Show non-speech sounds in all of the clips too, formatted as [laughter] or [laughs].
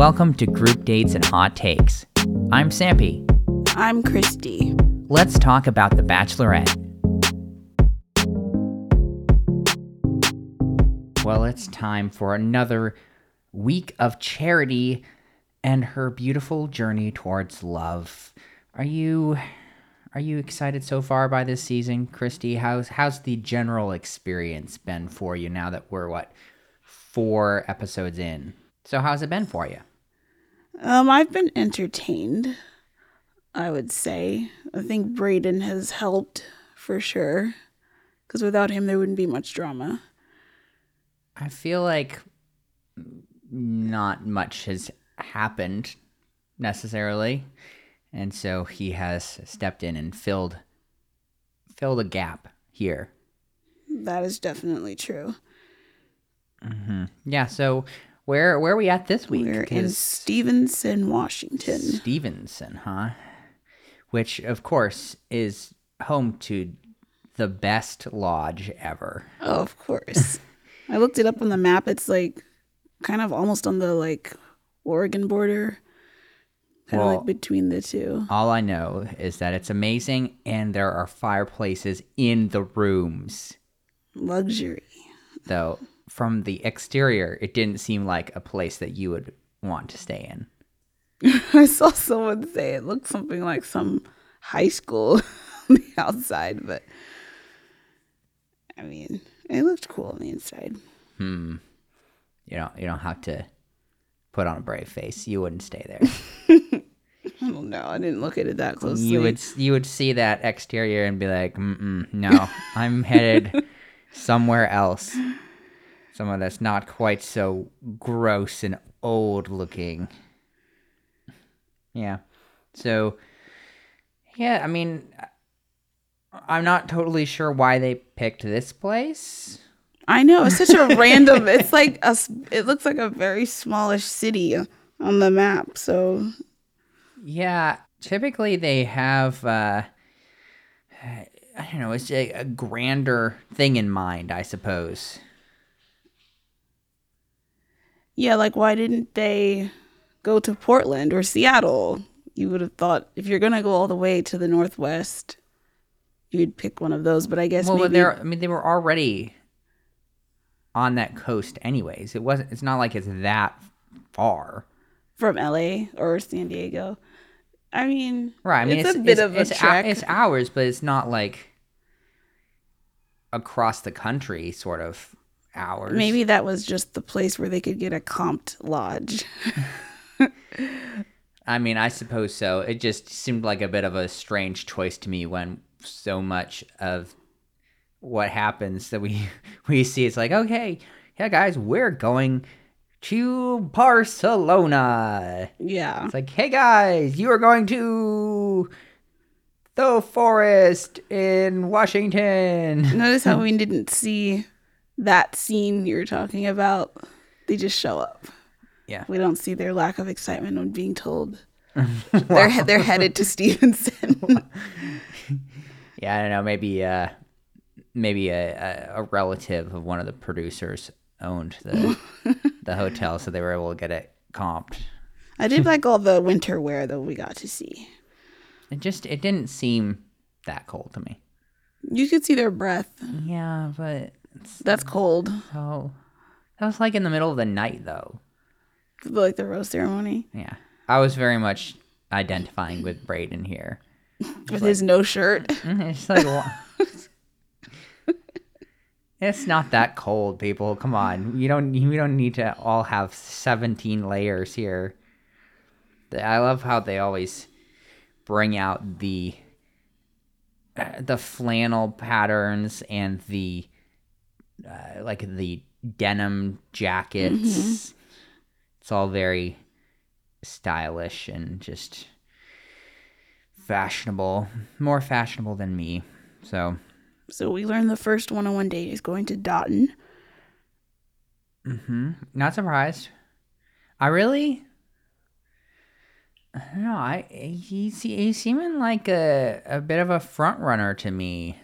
Welcome to Group Dates and Hot Takes. I'm Sampy. I'm Christy. Let's talk about The Bachelorette. Well, it's time for another week of Charity and her beautiful journey towards love. Are you are you excited so far by this season, Christy? How's how's the general experience been for you now that we're what four episodes in? So how's it been for you? Um, I've been entertained. I would say. I think Brayden has helped for sure, because without him, there wouldn't be much drama. I feel like not much has happened necessarily, and so he has stepped in and filled filled a gap here. That is definitely true. Yeah. So where where are we at this week? We're in Stevenson, Washington. Stevenson, huh? Which of course is home to the best lodge ever. Oh, of course. I looked it up on the map. It's like kind of almost on the like Oregon border, kind of like between the two. All I know is that it's amazing and there are fireplaces in the rooms. Luxury. Though from the exterior, it didn't seem like a place that you would want to stay in. [laughs] I saw someone say it looked something like some high school [laughs] on the outside, but I mean, it looked cool on the inside. Hmm. You know, you don't have to put on a brave face. You wouldn't stay there. I don't know. I didn't look at it that closely. you would you would see that exterior and be like, Mm-mm, no, I'm headed [laughs] somewhere else, somewhere that's not quite so gross and old looking. Yeah, so yeah, I mean, I'm not totally sure why they picked this place. I know it's such a random. It's like a. It looks like a very smallish city on the map. So Yeah, typically they have uh I don't know, it's a, a grander thing in mind, I suppose. Yeah, like why didn't they go to Portland or Seattle? You would have thought if you're gonna go all the way to the northwest, you'd pick one of those. But I guess Well, maybe they're I mean they were already on that coast anyways. It wasn't it's not like it's that far. from LA or San Diego. I mean, Right. I mean it's, it's, a bit it's, of a it's, trek. it's hours, but it's not like across the country sort of hours. Maybe that was just the place where they could get a comped lodge. [laughs] I mean, I suppose so. It just seemed like a bit of a strange choice to me when so much of what happens that we [laughs] we see it's like, okay, yeah, guys, we're going to Barcelona. Yeah. It's like, hey guys, you are going to the forest in Washington. Notice how [laughs] we didn't see that scene you're talking about. They just show up. Yeah. We don't see their lack of excitement when being told [laughs] they're they're headed to Stevenson. [laughs] Yeah, I don't know. Maybe uh, maybe a, a, a relative of one of the producers owned the [laughs] the hotel, so they were able to get it comped. I did like all the winter wear that we got to see. It just it didn't seem that cold to me. You could see their breath. Yeah, but That's cold. so that was like in the middle of the night, though. Like the rose ceremony Yeah, I was very much identifying with Brayden here. [laughs] with his no shirt. [laughs] It's like. wha- [laughs] It's not that cold, people. Come on, you don't. You don't need to all have seventeen layers here. I love how they always bring out the uh, the flannel patterns and the uh, like the denim jackets. It's all very stylish and just fashionable, more fashionable than me. So So we learned the first one-on-one date is going to Dotun. Mm-hmm. Not surprised. I really. I don't know. I he's he's seeming like a a bit of a front runner to me.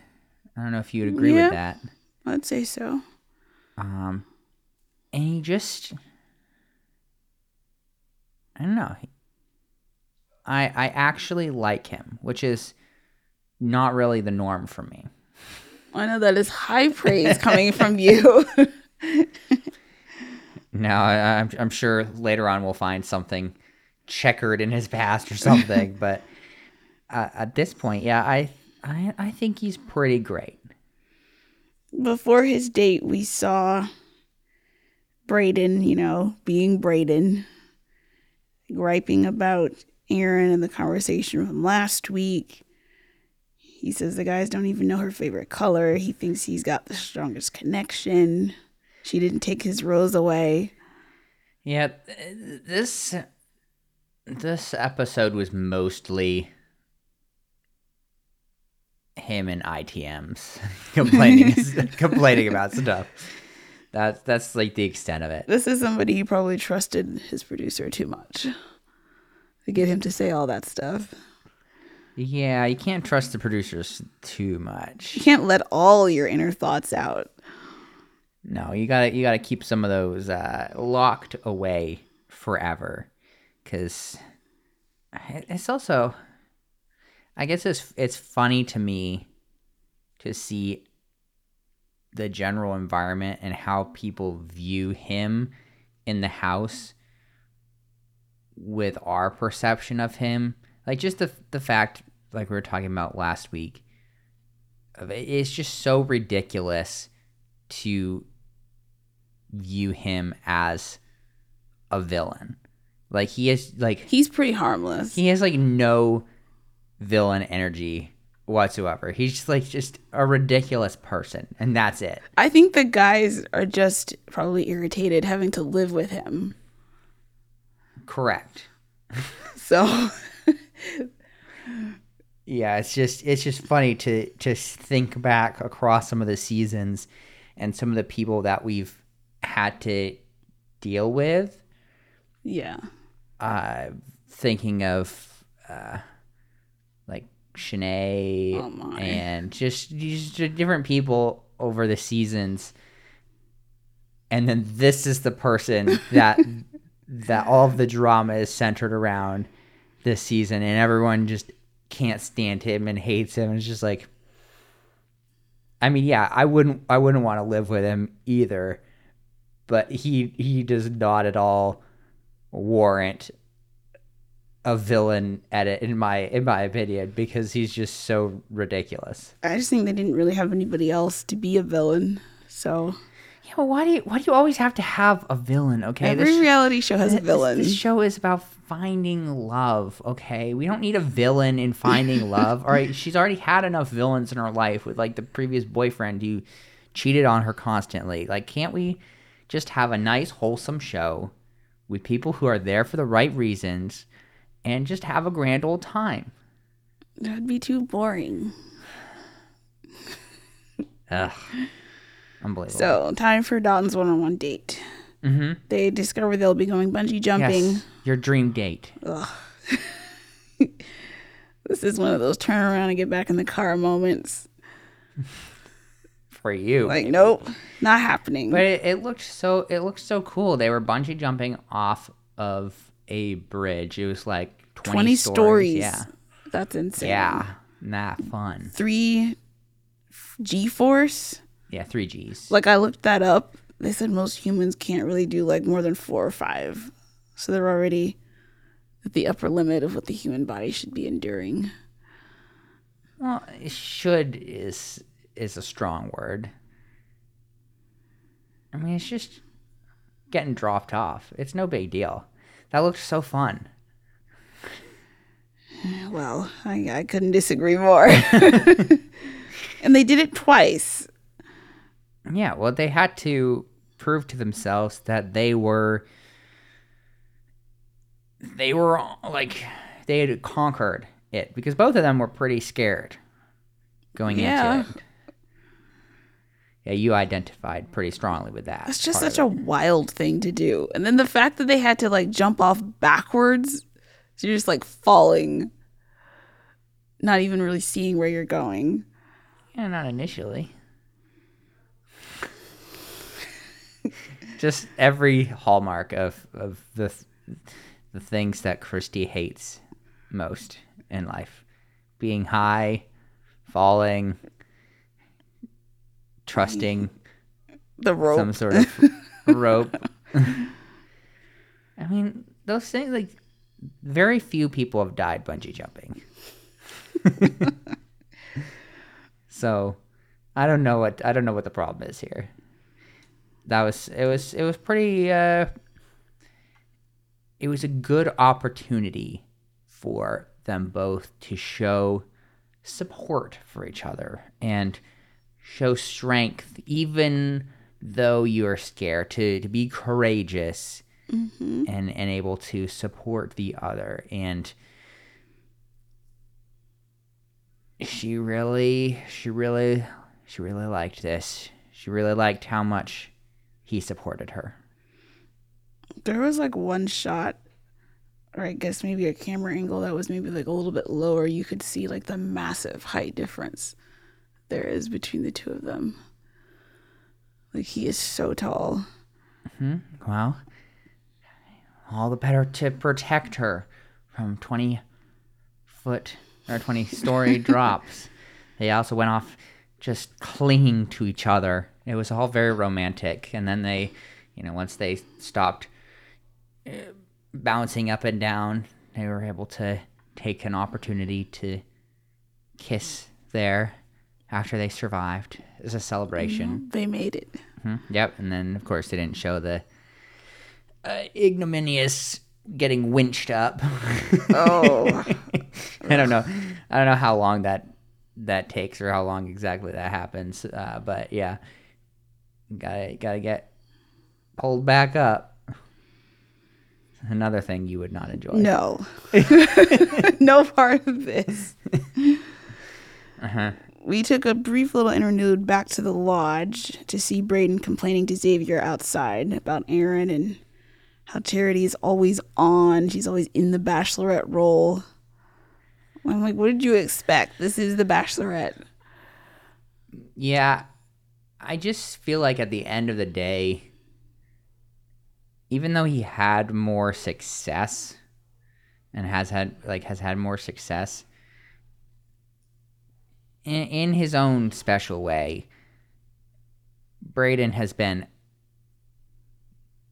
I don't know if you'd agree Yeah. with that. I'd say so. Um, and he just I don't know. I I actually like him, which is not really the norm for me. I know that is high [laughs] praise coming from you. No, I, I'm I'm sure later on we'll find something checkered in his past or something, [laughs] but uh, at this point, yeah, I I I think he's pretty great. Before his date, we saw Brayden, you know, being Brayden, griping about Aaron and the conversation from last week. He says the guys don't even know her favorite color. He thinks he's got the strongest connection. She didn't take his rose away. Yeah, this this episode was mostly him and ITMs [laughs] complaining [laughs] complaining about stuff. That's that's like the extent of it. This is somebody he probably trusted his producer too much to get him to say all that stuff. Yeah, you can't trust the producers too much. You can't let all your inner thoughts out. No, you gotta you gotta keep some of those uh, locked away forever, because it's also, I guess it's it's funny to me to see the general environment and how people view him in the house with our perception of him. Like just the the fact, like we were talking about last week, it's just so ridiculous to view him as a villain. Like he is like He's pretty harmless. he has like no villain energy whatsoever. He's just like just a ridiculous person and that's it. I think the guys are just probably irritated having to live with him. Correct. [laughs] So Yeah, it's just it's just funny to to think back across some of the seasons and some of the people that we've had to deal with. yeah. Uh thinking of uh Shanae Oh and just just different people over the seasons. And then this is the person [laughs] that that all of the drama is centered around this season and everyone just can't stand him and hates him it's just like I mean, yeah, I wouldn't I wouldn't want to live with him either, but he he does not at all warrant a villain edit in my in my opinion because he's just so ridiculous. I just think they didn't really have anybody else to be a villain. So Yeah, but why do you why do you always have to have a villain? Okay, every This- reality show has a this- villain. This show is about finding love. Okay, we don't need a villain in finding [laughs] love. All right, she's already had enough villains in her life with like the previous boyfriend who cheated on her constantly. Like, can't we just have a nice, wholesome show with people who are there for the right reasons and just have a grand old time? That'd be too boring. Ugh, unbelievable. So time for Dotun's one-on-one date. hmm They discover they'll be going bungee jumping. yes, your dream date. Ugh. [laughs] This is one of those turn around and get back in the car moments. for you. Like, nope, not happening. But it, it looked so it looked so cool. They were bungee jumping off of a bridge. It was like 20, 20 stories. stories. Yeah. That's insane. Yeah. Not fun. Three G force. Yeah, 3 Gs. Like, I looked that up. They said most humans can't really do like more than four or five. So they're already at the upper limit of what the human body should be enduring. Well, should is is a strong word. I mean, it's just getting dropped off. It's no big deal. That looked so fun. Well, I, I couldn't disagree more. [laughs] and they did it twice. Yeah, well, they had to prove to themselves that they were they were like they had conquered it because both of them were pretty scared going Yeah. into it. Yeah, you identified pretty strongly with that. It's just such a wild thing to do. And then the fact that they had to like jump off backwards, so you're just like falling, not even really seeing where you're going. yeah, not initially. just every hallmark of of the the things that Christy hates most in life being high, falling, trusting The rope. some sort of rope. [laughs] I mean, those things, like, very few people have died bungee jumping. [laughs] so, I don't know what I don't know what the problem is here. That was it was it was pretty uh it was a good opportunity for them both to show support for each other and show strength even though you're scared to, to be courageous mm-hmm. and and able to support the other. And she really she really she really liked this. She really liked how much he supported her. There was like one shot, or I guess maybe a camera angle that was maybe like a little bit lower. You could see like the massive height difference there is between the two of them. Like he is so tall. well all the better to protect her from 20 foot or 20 story [laughs] drops. They also went off just clinging to each other. It was all very romantic. And then they you know once they stopped uh, bouncing up and down they were able to take an opportunity to kiss there after they survived as a celebration They made it. Mhm. Yep, and then of course they didn't show the uh, ignominious getting winched up. [laughs] Oh, [laughs] I don't know. I don't know how long that that takes or how long exactly that happens. Uh, but yeah, gotta gotta get pulled back up. Another thing you would not enjoy. no. [laughs] no part of this. Uh-huh. We took a brief little interlude back to the lodge to see Brayden complaining to Xavier outside about Aaron and how Charity is always on. She's always in the bachelorette role. I'm like, what did you expect? This is the bachelorette. Yeah, I just feel like at the end of the day, even though he had more success and has had like has had more success in, in his own special way, Brayden has been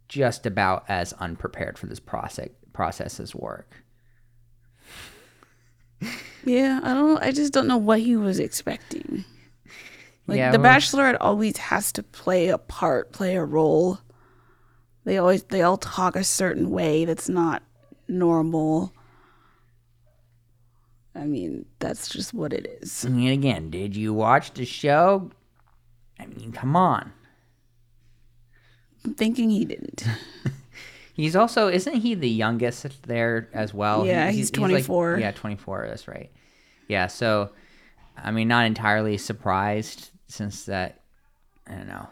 just about as unprepared for this process process as work. Yeah, I don't. I just don't know what he was expecting. Like Yeah, the well- Bachelorette always has to play a part, play a role. They always they all talk a certain way that's not normal. I mean, that's just what it is. And again, did you watch the show? I mean, come on. I'm thinking he didn't. [laughs] He's also isn't he the youngest there as well? Yeah, He- he's like- 24. yeah, twenty four. That's right. Yeah, so I mean, not entirely surprised since that I don't know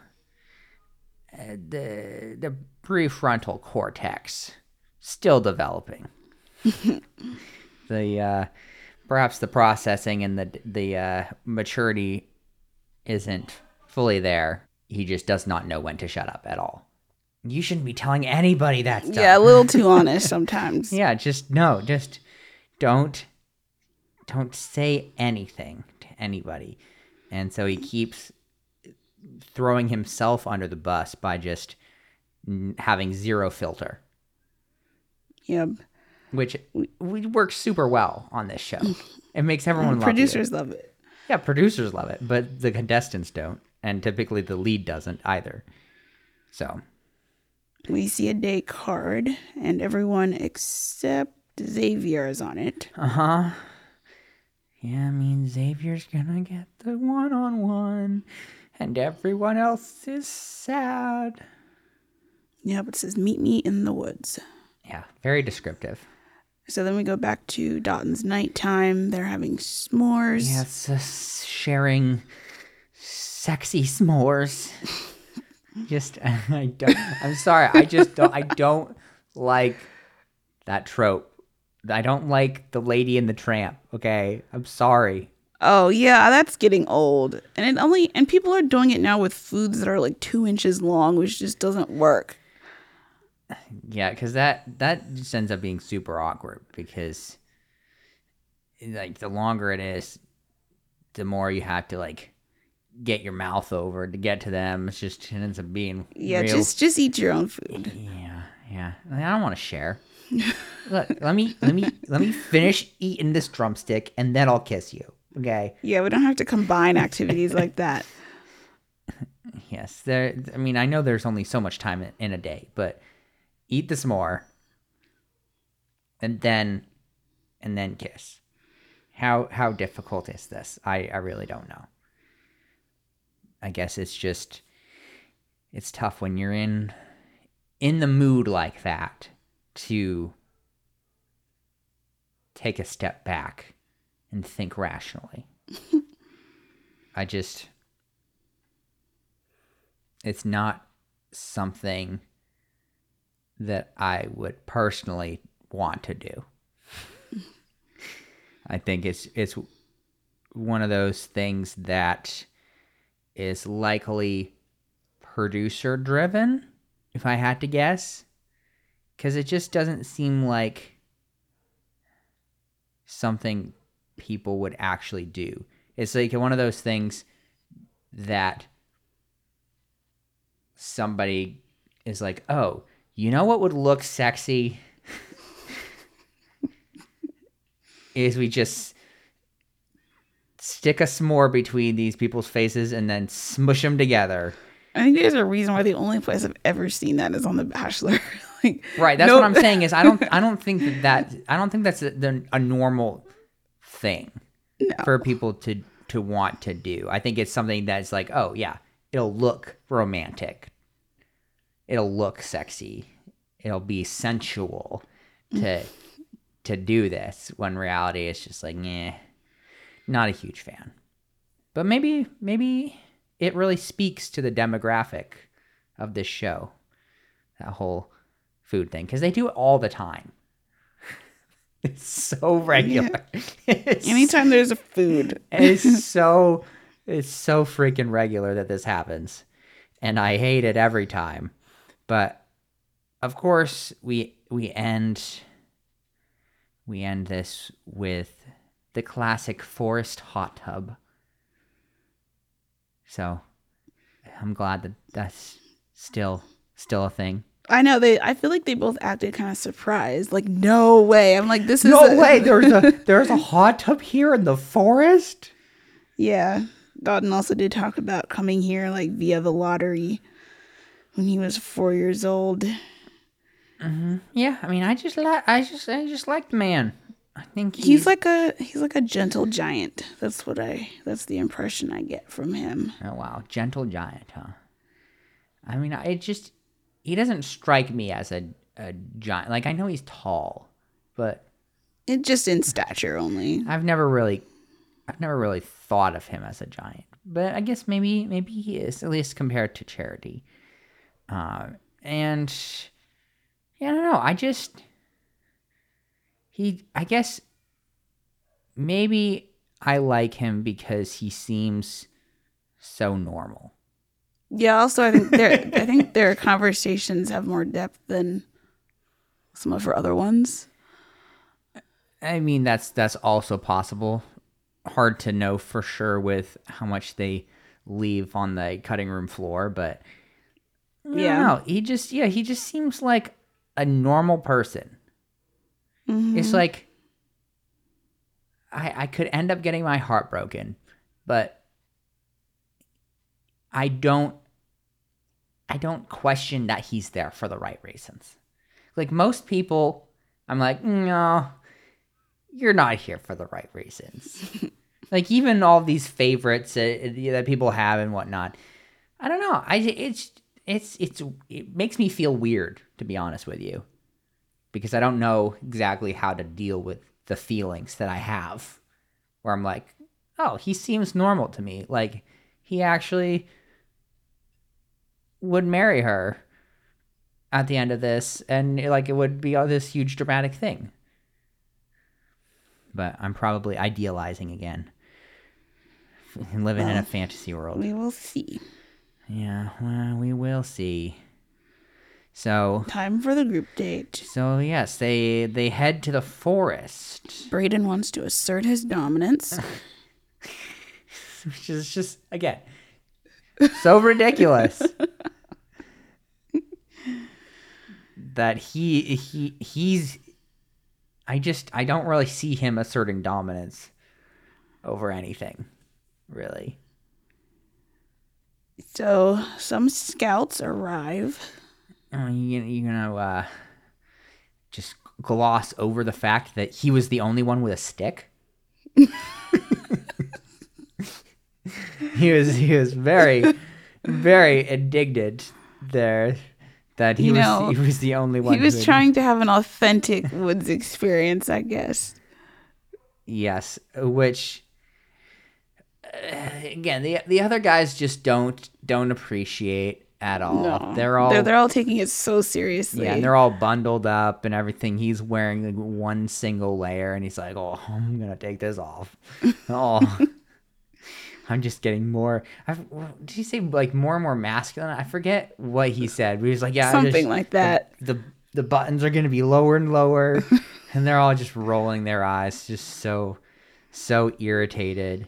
uh, the the prefrontal cortex still developing. [laughs] the uh, perhaps the processing and the the uh, maturity isn't fully there. He just does not know when to shut up at all. You shouldn't be telling anybody that stuff. yeah, a little too [laughs] honest sometimes. Yeah, just no, just don't don't say anything to anybody. And so he keeps throwing himself under the bus by just n- having zero filter, Yep. Which we work super well on this show. It makes everyone love. Producers love it. Yeah, producers love it, but the contestants don't, and typically the lead doesn't either. So, We see a day card, and everyone except Xavier is on it. uh huh. Yeah, I mean Xavier's gonna get the one on one, and everyone else is sad. Yep, it says "Meet me in the woods." Yeah, very descriptive. So then we go back to Dotun's nighttime. They're having s'mores. Yeah, it's just sharing sexy s'mores. just [laughs] I don't. I'm sorry. I just don't. I don't like that trope. I don't like the lady and the tramp. Okay, I'm sorry. Oh yeah, that's getting old, and it only and people are doing it now with foods that are like two inches long, which just doesn't work. Yeah, because that that just ends up being super awkward because like the longer it is, the more you have to like get your mouth over to get to them. It's just it ends up being Yeah, real- just just eat your own food. yeah, yeah. I don't want to share. Look, let me let me let me finish eating this drumstick and then I'll kiss you. Okay. Yeah, we don't have to combine activities like that. [laughs] Yes, there. I mean, I know there's only so much time in a day, but eat this more, and then, and then kiss. How how difficult is this? I I really don't know. I guess it's just, it's tough when you're in, in the mood like that, to take a step back and think rationally. [laughs] I just it's not something that I would personally want to do. I think it's it's one of those things that is likely producer driven if I had to guess cuz it just doesn't seem like something people would actually do. It's like one of those things that somebody is like, "Oh, you know what would look sexy?" is we just stick a s'more between these people's faces and then smush them together. I think there's a reason why the only place I've ever seen that is on The Bachelor. [laughs] like, Right. That's no- what I'm saying. Is I don't [laughs] I don't think that, that I don't think that's a, the, a normal thing No. for people to to want to do. I think it's something that's like, oh yeah, it'll look romantic. It'll look sexy. It'll be sensual to [laughs] to do this. When reality is just like, yeah, not a huge fan. But maybe maybe it really speaks to the demographic of this show. That whole food thing because they do it all the time. [laughs] it's so regular. [laughs] It's, Anytime there's a food, it's so it's so freaking regular that this happens, and I hate it every time. But of course, we we end we end this with the classic forest hot tub. So I'm glad that that's still still a thing. I know they. I feel like they both acted kind of surprised. Like, no way. I'm like, this is No a- way! There's a [laughs] there's a hot tub here in the forest. Yeah, Dotun also did talk about coming here like via the lottery when he was four years old. Yeah, I mean, I just like I just I just like the man. I think He's like a he's like a gentle giant. That's what I. That's the impression I get from him. Oh wow, gentle giant, huh? I mean, I- it just he doesn't strike me as a a giant. Like I know he's tall, but It just in stature only. I've never really I've never really thought of him as a giant. But I guess maybe maybe he is at least compared to Charity. Uh, and yeah, I don't know. I just he I guess maybe I like him because he seems so normal. Yeah. Also, I think their [laughs] I think their conversations have more depth than some of her other ones. I mean, that's that's also possible. Hard to know for sure with how much they leave on the cutting room floor, but yeah, know. he just yeah, he just seems like a normal person. It's like I I could end up getting my heart broken, but I don't I don't question that he's there for the right reasons. Like most people, I'm like, no, you're not here for the right reasons. [laughs] like even all these favorites uh, that people have and whatnot. I don't know. I it's it's it's it makes me feel weird to be honest with you, because I don't know exactly how to deal with the feelings that I have, where I'm like, oh, he seems normal to me. Like he actually would marry her at the end of this, and like it would be all this huge dramatic thing. But I'm probably idealizing again, And living in a fantasy world. We will see. Yeah, well, we will see. So Time for the group date. so yes, they they head to the forest, Brayden wants to assert his dominance. [laughs] which is just again so ridiculous [laughs] that he he he's I just I don't really see him asserting dominance over anything, really. so some scouts arrive. You, you're gonna uh, just gloss over the fact that he was the only one with a stick. he was he was very very indignant there that he You was he was the only one. He who was had- trying to have an authentic woods experience, I guess. Yes, which uh, again the the other guys just don't don't appreciate at all. No, They're all they're, they're all taking it so seriously. Yeah, and they're all bundled up and everything. He's wearing like one single layer, and he's like, "Oh, I'm gonna take this off." [laughs] oh, I'm just getting more. I, did he say like more and more masculine? I forget what he said. But he was like, "Yeah, Something just- like that. The, the the buttons are gonna be lower and lower, [laughs] and they're all just rolling their eyes, just so so irritated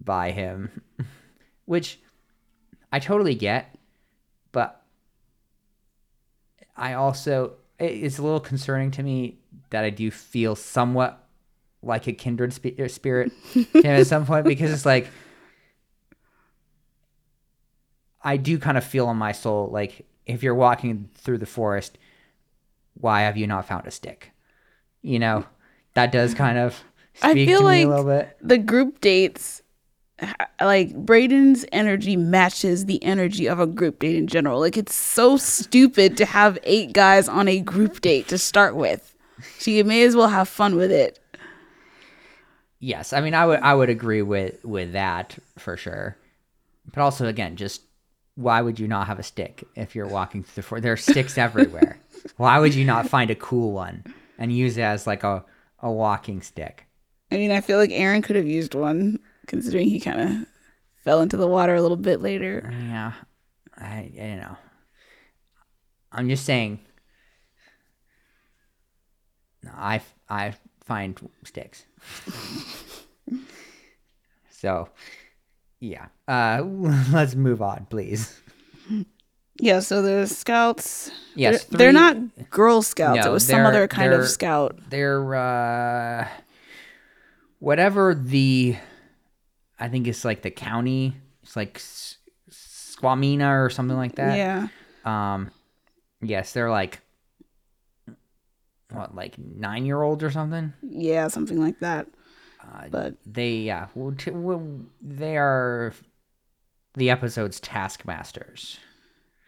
by him, [laughs] which I totally get, I also it's a little concerning to me that I do feel somewhat like a kindred sp- uh, spirit to [laughs] him at some point because it's like I do kind of feel in my soul like if you're walking through the forest, why have you not found a stick? You know, that does kind of I feel to me like a little bit. the group dates like Brayden's energy matches the energy of a group date in general. Like it's so stupid to have eight guys on a group date to start with. So you may as well have fun with it. Yes, I mean I would I would agree with with that for sure. But also again, just why would you not have a stick if you're walking through the forest? There are sticks everywhere. [laughs] Why would you not find a cool one and use it as like a a walking stick? I mean, I feel like Aaron could have used one considering he kind of fell into the water a little bit later. Yeah, I you know, I'm just saying. I I find sticks. [laughs] so, yeah. Uh, [laughs] let's move on, please. Yeah, so the scouts. Yes, they're, they're not Girl Scouts. No, it was some other kind of scout. They're uh, whatever the, I think it's like the county. It's like S- Skamania or something like that. Yeah. Um, yes, they're like what, like nine year olds or something. Yeah, something like that. Uh, But They yeah, well, t- well, they are the episode's taskmasters.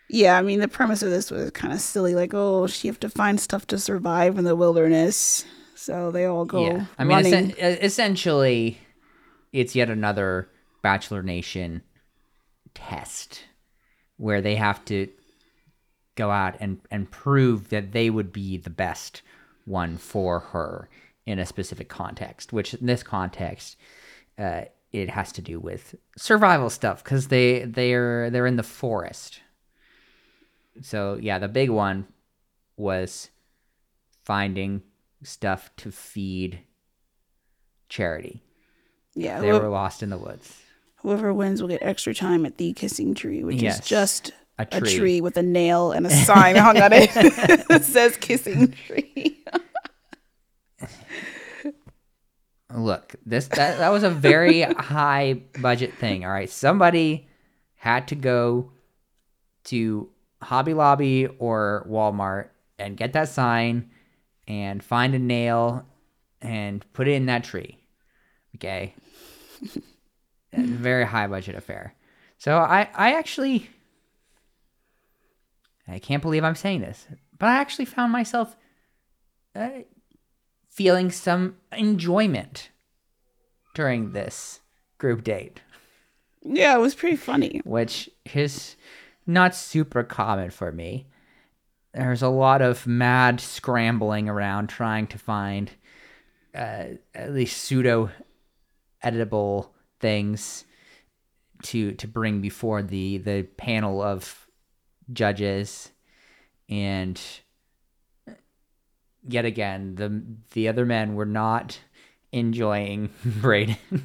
yeah, I mean, the premise of this was kind of silly. Like, oh, she have to find stuff to survive in the wilderness. So they all go yeah, I mean, running. essen- e- essentially, it's yet another Bachelor Nation test where they have to go out and and prove that they would be the best one for her in a specific context. Which in this context, uh, it has to do with survival stuff because they they're they're in the forest. So yeah, the big one was finding stuff to feed Charity. Yeah, They whoever, were lost in the woods. whoever wins will get extra time at the kissing tree, which Yes, is just a a tree. tree. with a nail and a [laughs] sign hung on it [laughs] that says kissing [laughs] tree. Look, this that, that was a very high budget thing. All right, somebody had to go to Hobby Lobby or Walmart and get that sign and find a nail and put it in that tree. Okay, [laughs] very high budget affair. So I I actually I can't believe I'm saying this, but I actually found myself uh, feeling some enjoyment during this group date, yeah, it was pretty funny. [laughs] which is not super common for me. There's a lot of mad scrambling around trying to find uh, at least pseudo editable things to to bring before the the panel of judges and yet again, the the other men were not enjoying [laughs] Brayden. [laughs]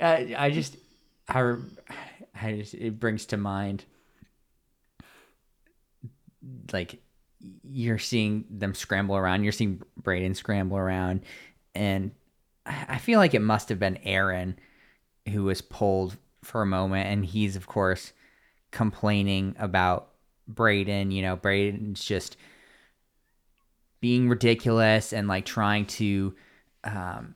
I, I just, I, I just, it brings to mind, like, you're seeing them scramble around. You're seeing Brayden scramble around, and I feel like it must have been Aaron who was pulled for a moment, and he's of course complaining about Brayden. You know, Brayden's just being ridiculous and like trying to, um,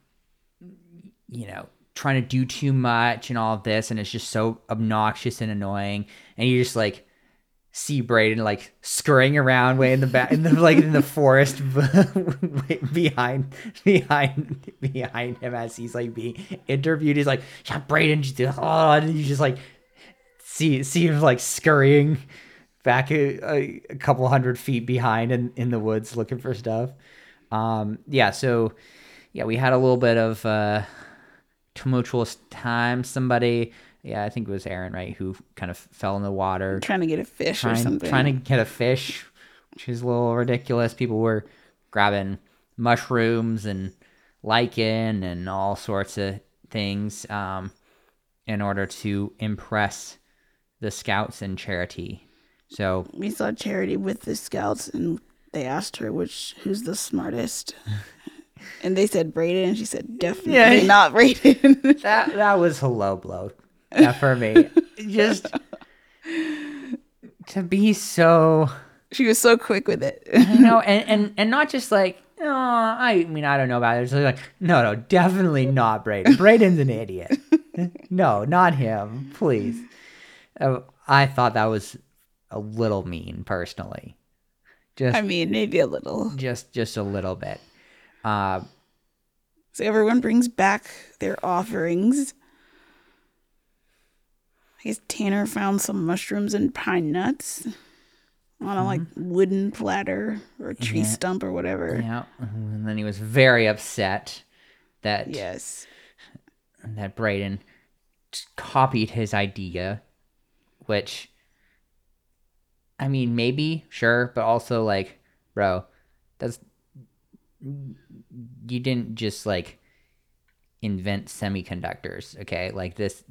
you know, trying to do too much and all of this, and it's just so obnoxious and annoying. And you're just like see Brayden like scurrying around way in the back, in the like in the forest [laughs] behind behind behind him as he's like being interviewed. He's like, "Yeah, Brayden," just, oh, and you just like see see him like scurrying back a, a, a couple hundred feet behind in, in the woods looking for stuff. Um, yeah, so yeah, we had a little bit of uh, tumultuous time. Somebody, yeah, I think it was Aaron, right, who kind of fell in the water Trying to get a fish or something. trying to get a fish, which is a little ridiculous. People were grabbing mushrooms and lichen and all sorts of things um, in order to impress the scouts and Charity. So we saw Charity with the scouts, and they asked her which who's the smartest, [laughs] and they said Brayden, and she said definitely Yeah. not Brayden. [laughs] that that was a low blow uh, for me. [laughs] Just to be so she was so quick with it. you know, [laughs] and, and and not just like, oh, I mean, I don't know about it. It's like, no, no, definitely not Brayden. Brayden's an idiot. [laughs] no, not him, please. Uh, I thought that was a little mean, personally. Just, I mean, maybe a little. just, just a little bit. Uh, So everyone brings back their offerings. Guess Tanner found some mushrooms and pine nuts on a like mm-hmm. wooden platter or a tree Yeah. stump or whatever. yeah, mm-hmm. and then he was very upset that Yes. that Brayden copied his idea, which I mean, maybe, sure, but also like, bro, that's you didn't just like invent semiconductors, okay? Like this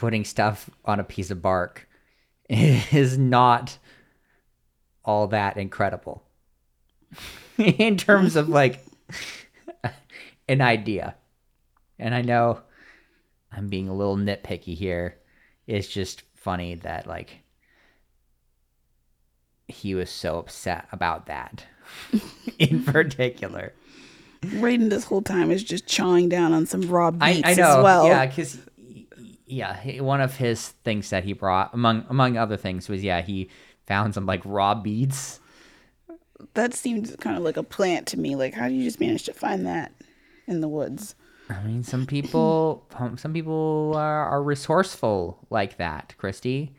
putting stuff on a piece of bark [laughs] is not all that incredible [laughs] in terms of like [laughs] an idea. And I know I'm being a little nitpicky here. It's just funny that like he was so upset about that in particular. Brayden this whole time is just chawing down on some raw I, I know, as well. yeah, because yeah, one of his things that he brought among among other things was yeah he found some like raw beads. That seemed kind of like a plant to me. Like, how do you just manage to find that in the woods? I mean, some people, [laughs] um, some people are, are resourceful like that, Christy.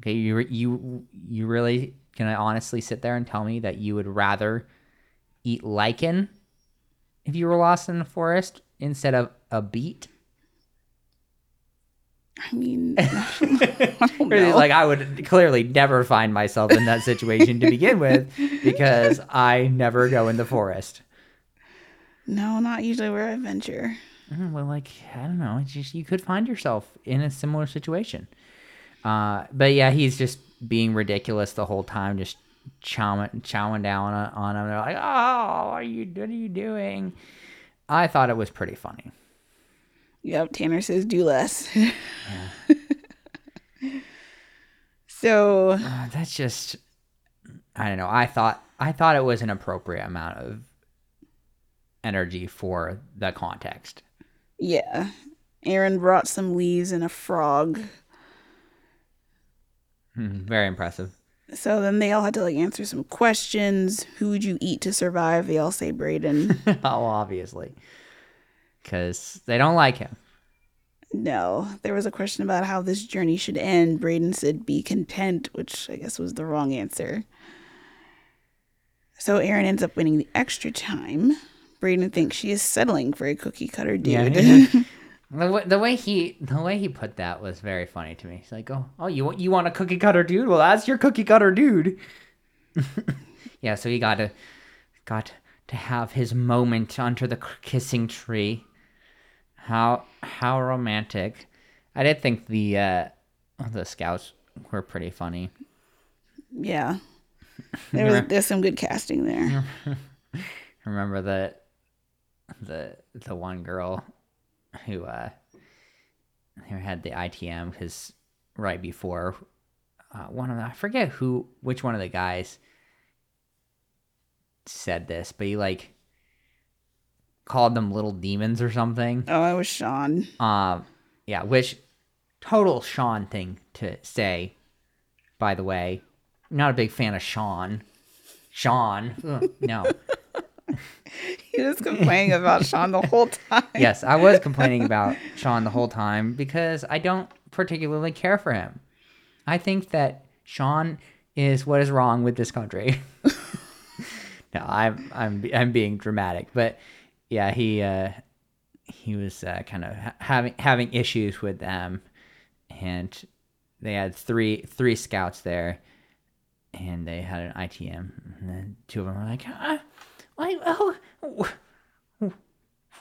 Okay, you you you really can I honestly sit there and tell me that you would rather eat lichen if you were lost in the forest instead of a beet? I mean, [laughs] I like I would clearly never find myself in that situation to begin with because I never go in the forest. no, not usually where I venture. Mm, Well, like I don't know, it's just you could find yourself in a similar situation. Uh, but yeah, he's just being ridiculous the whole time, just chowing chowing down on, on him. They're like, "Oh, what are you? What are you doing?" I thought it was pretty funny. Yep, Tanner says do less. [laughs] so Uh, that's just, I don't know. I thought I thought it was an appropriate amount of energy for the context. yeah, Aaron brought some leaves and a frog. Hmm, very impressive. So then they all had to like answer some questions. Who would you eat to survive? They all say Brayden. [laughs] oh, obviously, because they don't like him. no, there was a question about how this journey should end. Brayden said be content, which I guess was the wrong answer. So Aaron ends up winning the extra time. Brayden thinks she is settling for a cookie cutter dude. Yeah. [laughs] The, wa- the way he the way he put that was very funny to me. He's like, "Oh, oh, you want you want a cookie cutter dude? Well, that's your cookie cutter dude." [laughs] yeah, so he got to got to have his moment under the kissing tree. How how romantic! I did think the uh, the scouts were pretty funny. Yeah. There was there's some good casting there. [laughs] Remember the the the one girl who uh who had the ITM because right before uh, one of the I forget who which one of the guys said this, but he like called them little demons or something. Oh, I was Sean. Um, yeah, which total Sean thing to say. By the way, not a big fan of Sean. Sean, ugh, no. [laughs] He was complaining about Sean the whole time. yes, I was complaining about Sean the whole time because I don't particularly care for him. I think that Sean is what is wrong with this country. [laughs] no, I'm I'm I'm being dramatic, but yeah, he uh, he was uh, kind of ha- having having issues with them, and they had three three scouts there, and they had an ITM, and then two of them were like, ah, like, oh,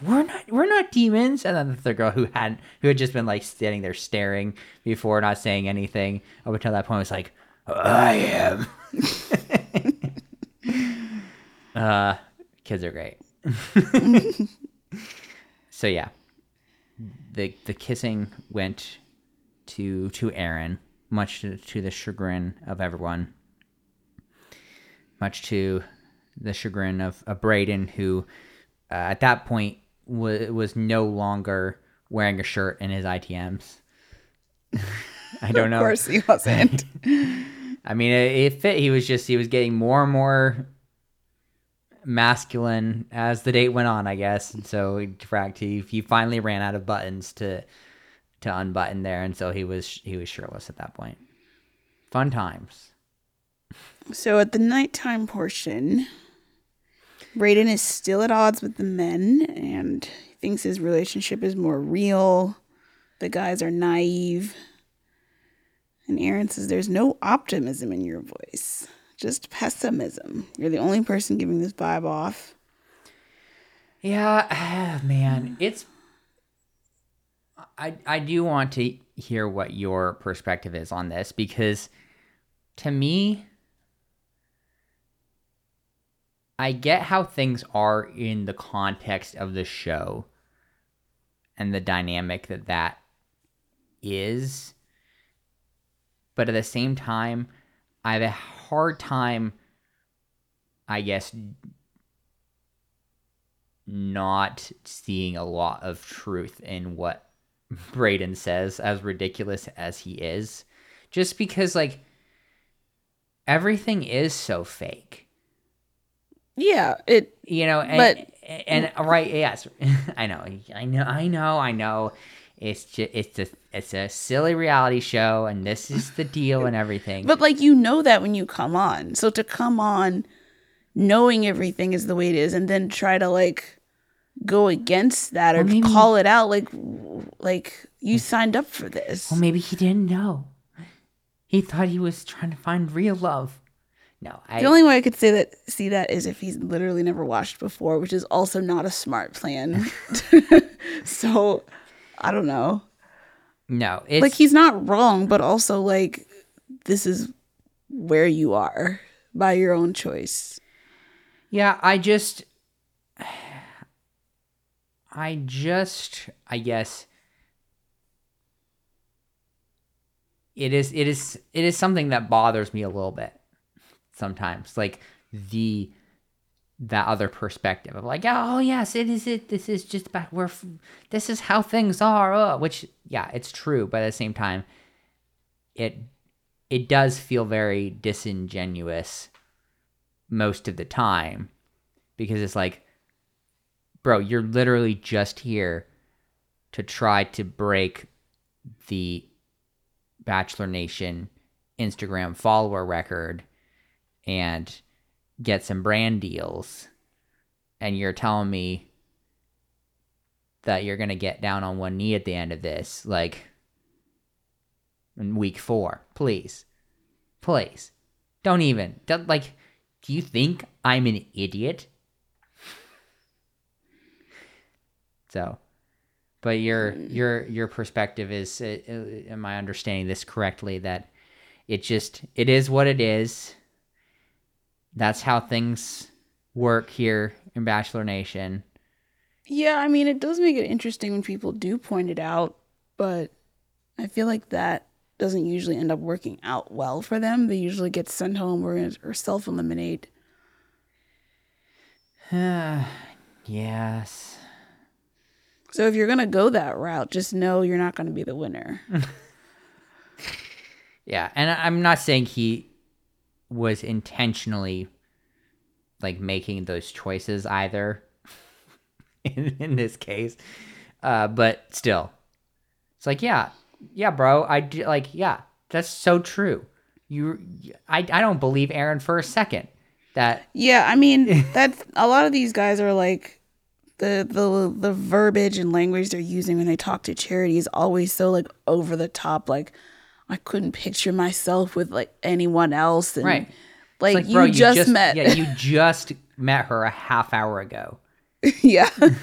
we're not we're not demons. And then the third girl who had who had just been like standing there staring before not saying anything up until that point was like i am. [laughs] Uh kids are great [laughs] so yeah the the kissing went to to aaron much to, to the chagrin of everyone much to the chagrin of, of Brayden who uh, at that point was was no longer wearing a shirt in his ITMs. I don't know. Of course he wasn't. [laughs] I mean, it, it fit. He was just he was getting more and more masculine as the date went on, I guess. And so he he finally ran out of buttons to to unbutton there, and so he was he was shirtless at that point. Fun times. so at the nighttime portion, Brayden is still at odds with the men and he thinks his relationship is more real. The guys are naive. And Aaron says, There's no optimism in your voice, just pessimism. You're the only person giving this vibe off. Yeah, ah, [sighs] man, it's. I I do want to hear what your perspective is on this because, to me, I get how things are in the context of the show, and the dynamic that that is, but at the same time, I have a hard time. I guess not seeing a lot of truth in what [laughs] Brayden says, as ridiculous as he is. Just because, like, everything is so fake, Yeah, it you know. And, But- and, right, yes, [laughs] I know, I know, I know, I know. It's just it's a it's a silly reality show, and this is the deal and everything. but like you know that when you come on. So to come on knowing everything is the way it is and then try to like go against that or Well, maybe- call it out like like you signed up for this. well, maybe he didn't know. He thought he was trying to find real love. No, I The only way I could say that see that is if he's literally never watched before, which is also not a smart plan. [laughs] [laughs] so I don't know. no. It's Like he's not wrong, but also like this is where you are by your own choice. Yeah, I just I just I guess it is it is it is something that bothers me a little bit sometimes. Like the that other perspective of like, oh yes, it is it. This is just about where f- this is how things are. Uh, which yeah, it's true, but at the same time, it it does feel very disingenuous most of the time because it's like, bro, you're literally just here to try to break the Bachelor Nation Instagram follower record and get some brand deals. And you're telling me that you're gonna get down on one knee at the end of this, like in week four. Please, please, don't even. Don't, like, do you think I'm an idiot? So, but your your your perspective is, uh, uh, am I understanding this correctly? That it just it is what it is. That's how things work here in Bachelor Nation. Yeah, I mean, it does make it interesting when people do point it out, but I feel like that doesn't usually end up working out well for them. They usually get sent home or, or self eliminate. [sighs] yes. So if you're going to go that route, just know you're not going to be the winner. [laughs] Yeah, and I'm not saying he was intentionally like making those choices either [laughs] in, in this case. Uh, but still, it's like, yeah, yeah, bro. I do, like, yeah, that's so true. You, I, I don't believe Aaron for a second that Yeah, I mean [laughs] that's a lot of these guys are like the the the verbiage and language they're using when they talk to charity is always so like over the top. Like I couldn't picture myself with like anyone else. And, Right. Like, like, you, bro, just, met. Yeah, you [laughs] just met her a half hour ago. yeah. [laughs] And-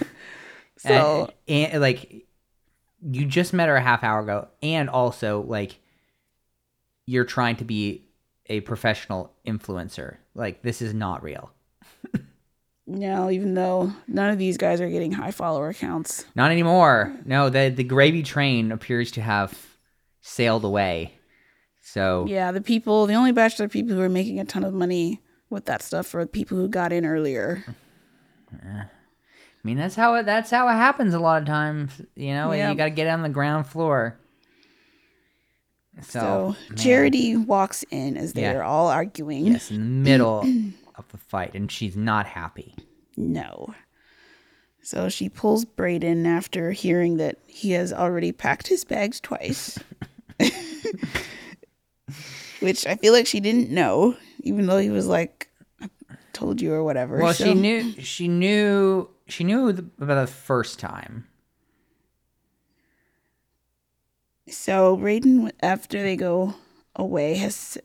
so and, like you just met her a half hour ago and also like you're trying to be a professional influencer like this is not real no, even though none of these guys are getting high follower counts. not anymore no the the gravy train appears to have sailed away so Yeah, the people, the only bachelor people who are making a ton of money with that stuff are the people who got in earlier. i mean that's how it that's how it happens a lot of times you know Yeah. you got to get on the ground floor so, So. Charity walks in as they Yeah. are all arguing. yes in the middle of the fight and she's not happy No. So she pulls Brayden after hearing that he has already packed his bags twice. [laughs] [laughs] Which I feel like she didn't know, even though he was like, I told you or whatever. Well, So- she knew she knew she knew the, about the first time. So Brayden, after they go away, has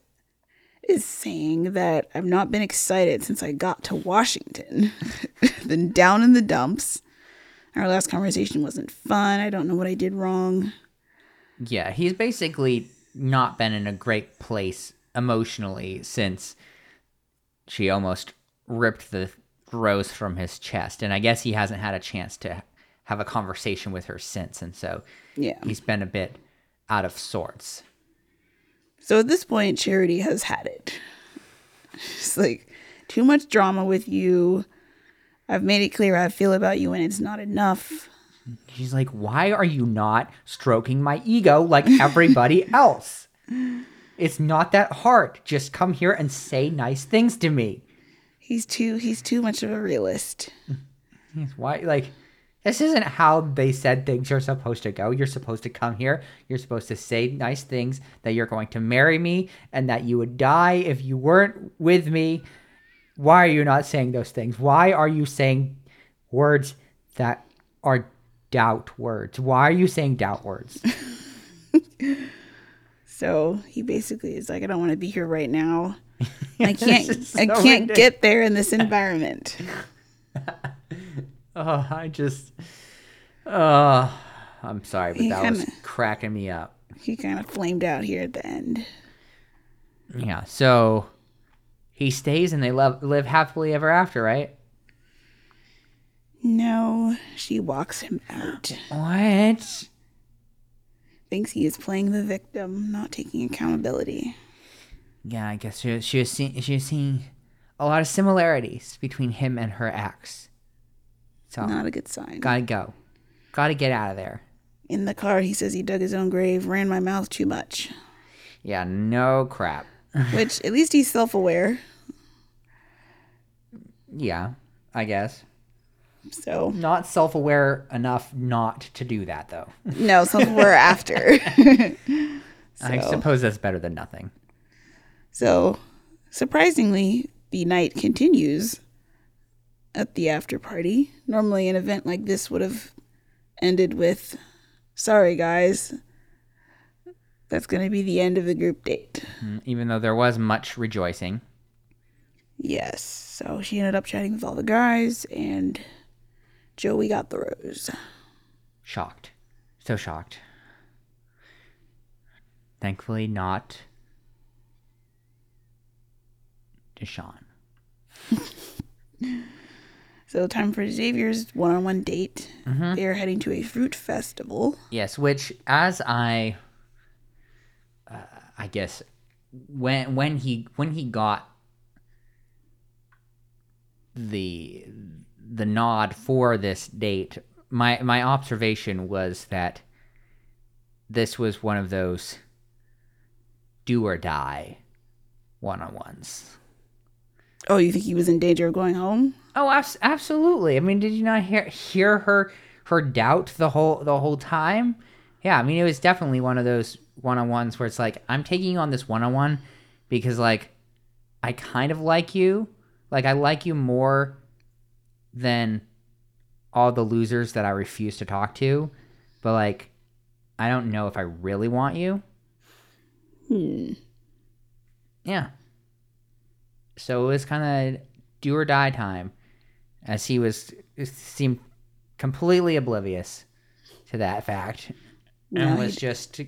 is saying that I've not been excited since I got to Washington. [laughs] Been down in the dumps. Our last conversation wasn't fun. I don't know what I did wrong. Yeah, he's basically not been in a great place emotionally since she almost ripped the rose from his chest, and I guess he hasn't had a chance to have a conversation with her since, and so Yeah. he's been a bit out of sorts. So at this point, Charity has had it. It's like too much drama with you. I've made it clear how I feel about you, and it's not enough. She's like, "Why are you not stroking my ego like everybody [laughs] else? It's not that hard. Just come here and say nice things to me." He's too he's too much of a realist. [laughs] Why, like, this isn't how they said things are supposed to go. You're supposed to come here. You're supposed to say nice things that you're going to marry me and that you would die if you weren't with me. Why are you not saying those things? Why are you saying words that are doubt words? Why are you saying doubt words? [laughs] So he basically is like, I don't want to be here right now. I [laughs] can't is I can't ridiculous. get there in this environment. [laughs] Oh, I just. Oh, I'm sorry, but He that was kinda- cracking me up. he kind of flamed out here at the end. Yeah, so he stays and they love, live happily ever after, right? No, she walks him out. What? Thinks he is playing the victim, not taking accountability. Yeah, I guess she was, she was seeing she was seeing a lot of similarities between him and her ex. So Not a good sign. gotta go, gotta get out of there. In the car, he says he dug his own grave, ran my mouth too much. Yeah, no crap. [laughs] Which, at least he's self aware. Yeah, I guess So, not self aware enough not to do that though. no, self aware [laughs] after. [laughs] I suppose that's better than nothing. So, surprisingly, the night continues at the after party. Normally, an event like this would have ended with, "Sorry guys, that's going to be the end of the group date." Mm, Even though there was much rejoicing. Yes. So she ended up chatting with all the guys, and Joey got the rose. Shocked. So shocked. Thankfully, not Deshaun. [laughs] So time for Xavier's one-on-one date. They are heading to a fruit festival. Yes, which as I, uh, I guess, when when he when he got the the nod for this date, my my observation was that this was one of those do or die one on ones. Oh, you think he was in danger of going home? Oh, abs- absolutely. I mean, did you not hear hear her her doubt the whole the whole time? Yeah, I mean, it was definitely one of those one on ones where it's like I'm taking you on this one on one because like I kind of like you, like I like you more than all the losers that I refuse to talk to, but like I don't know if I really want you. Hmm. Yeah. So it was kind of do or die time, as he was seemed completely oblivious to that fact, and was just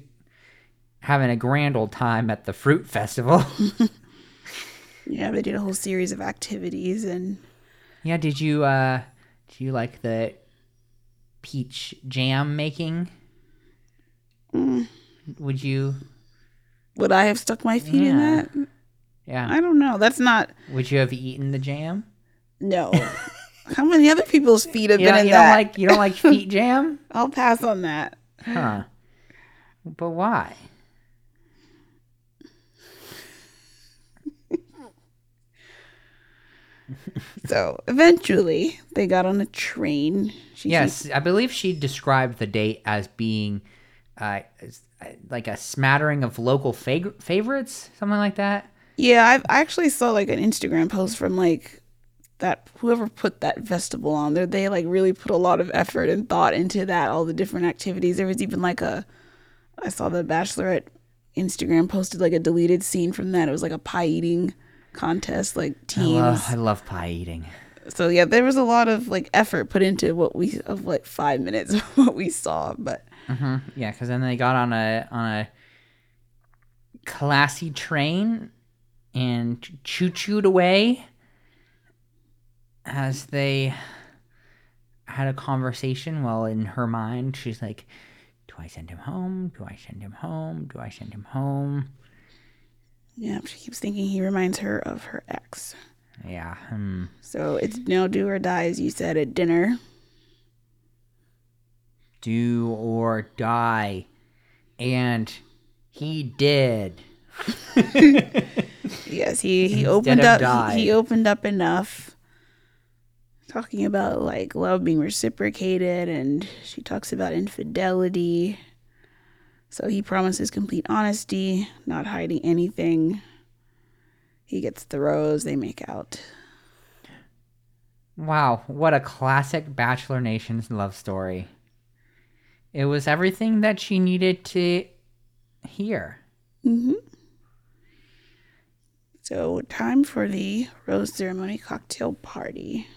having a grand old time at the fruit festival. [laughs] Yeah, they did a whole series of activities, and yeah, did you uh do you like the peach jam making? Mm. Would you? would I have stuck my feet in that? Yeah. I don't know. That's not. Would you have eaten the jam? No. [laughs] How many other people's feet have You, been in you don't that? like you don't like [laughs] feet jam? I'll pass on that. Huh. But why? [laughs] So eventually, they got on a train. She Yes, I believe she described the date as being uh, like a smattering of local fag- favorites, something like that. Yeah, I've, I actually saw like an Instagram post from like that whoever put that festival on there. They like really put a lot of effort and thought into that. All the different activities. There was even like a I saw the Bachelorette Instagram posted like a deleted scene from that. It was like a pie eating contest, like I teams. love, I love pie eating. So yeah, there was a lot of like effort put into what we of like five minutes of [laughs] what we saw, but hmm Yeah, because then they got on a on a classy train and choo chooed away as they had a conversation. Well, in her mind, she's like, "Do I send him home? Do I send him home? Do I send him home?" Yeah, she keeps thinking he reminds her of her ex. Yeah. Hmm. So it's now do or die, as you said at dinner. do or die. And he did. [laughs] Yes, he he Instead opened up. He, he opened up enough, talking about like love being reciprocated, and she talks about infidelity. So he promises complete honesty, not hiding anything. He gets the rose. They make out. Wow, what a classic Bachelor Nation's love story. It was everything that she needed to hear. hmm So, time for the rose ceremony cocktail party.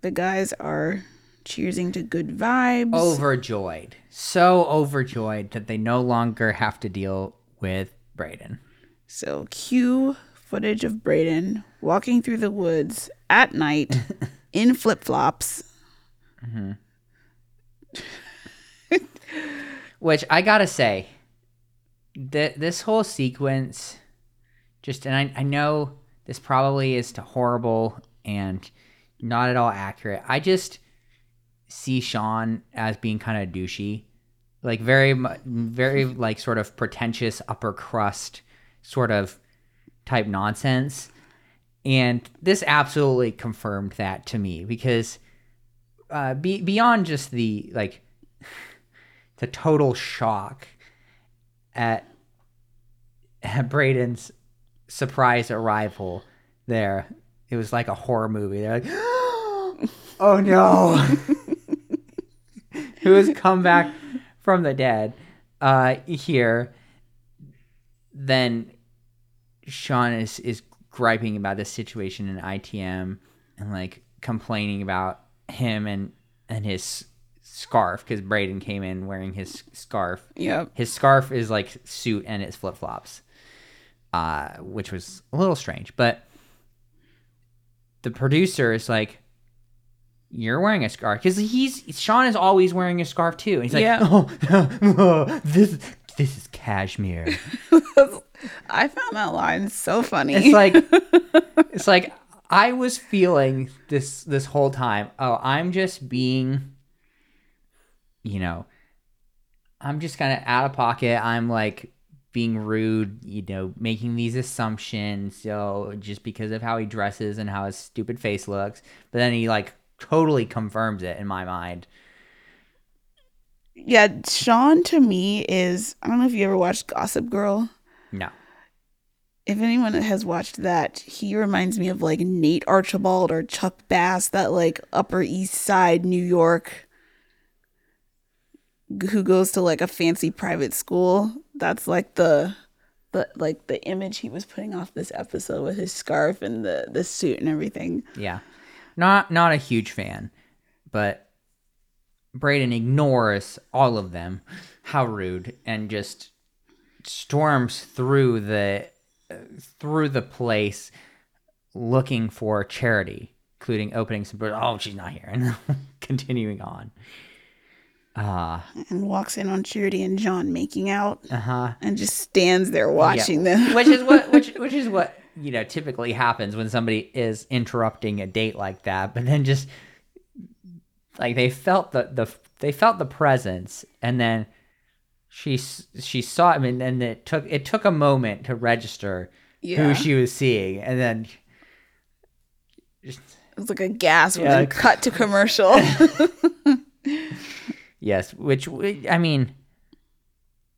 The guys are cheersing to good vibes. Overjoyed. So overjoyed that they no longer have to deal with Brayden. So, cue footage of Brayden walking through the woods at night [laughs] in flip flops. Mm-hmm. Which I gotta say, th- this whole sequence, just and I, I know this probably is to horrible and not at all accurate. I just see Sean as being kind of douchey, like very, very like sort of pretentious upper crust sort of type nonsense, and this absolutely confirmed that to me because uh, be, beyond just the like [laughs] the total shock at, at Brayden's surprise arrival there. It was like a horror movie. They're like, [gasps] oh no. [laughs] who has come back from the dead uh, here, then Sean is is griping about this situation in ITM and like complaining about him and and his scarf because Brayden came in wearing his scarf. Yep. His scarf is like suit and it's flip flops, uh, which was a little strange. But the producer is like, "You're wearing a scarf," because he's Sean is always wearing a scarf too. And he's like, Yeah. "Oh, [laughs] this this is cashmere." [laughs] I found that line so funny. It's like [laughs] it's like I was feeling this this whole time. Oh, I'm just being you know, I'm just kind of out of pocket. I'm like being rude, you know, making these assumptions. So just because of how he dresses and how his stupid face looks, but then he like totally confirms it in my mind. yeah, Sean to me is I don't know if you ever watched Gossip Girl. No. If anyone has watched that, he reminds me of like Nate Archibald or Chuck Bass, that like Upper East Side New York who goes to like a fancy private school. That's like the the like the image he was putting off this episode with his scarf and the the suit and everything. Yeah. Not not a huge fan, but Brayden ignores all of them. How rude and just storms through the uh, through the place looking for charity, including opening some oh, she's not here [laughs] and continuing on. Uh, And walks in on Charity and John making out uh-huh. and just stands there watching Yeah. them. which is what which [laughs] which is what you know typically happens when somebody is interrupting a date like that but then just like they felt the the they felt the presence and then she she saw him and then it took it took a moment to register Yeah. who she was seeing and then just It was like a gasp Yeah. and cut to commercial. [laughs] [laughs] Yes, which i mean,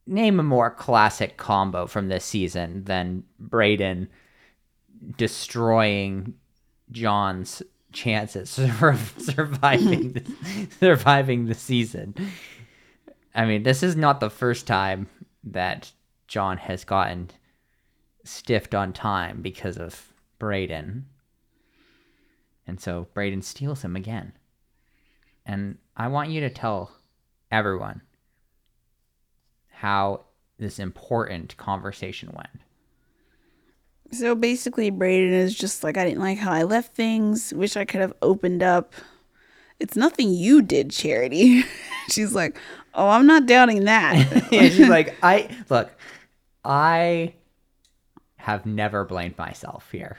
name a more classic combo from this season than Brayden destroying John's chances [laughs] of surviving the, surviving the season. I mean, this is not the first time that John has gotten stiffed on time because of Brayden. And so Brayden steals him again. And I want you to tell everyone how this important conversation went. So basically, Brayden is just like, I didn't like how I left things. Wish I could have opened up. It's nothing you did, Charity. [laughs] She's like, Oh, I'm not doubting that. [laughs] and she's like, I look, I have never blamed myself here.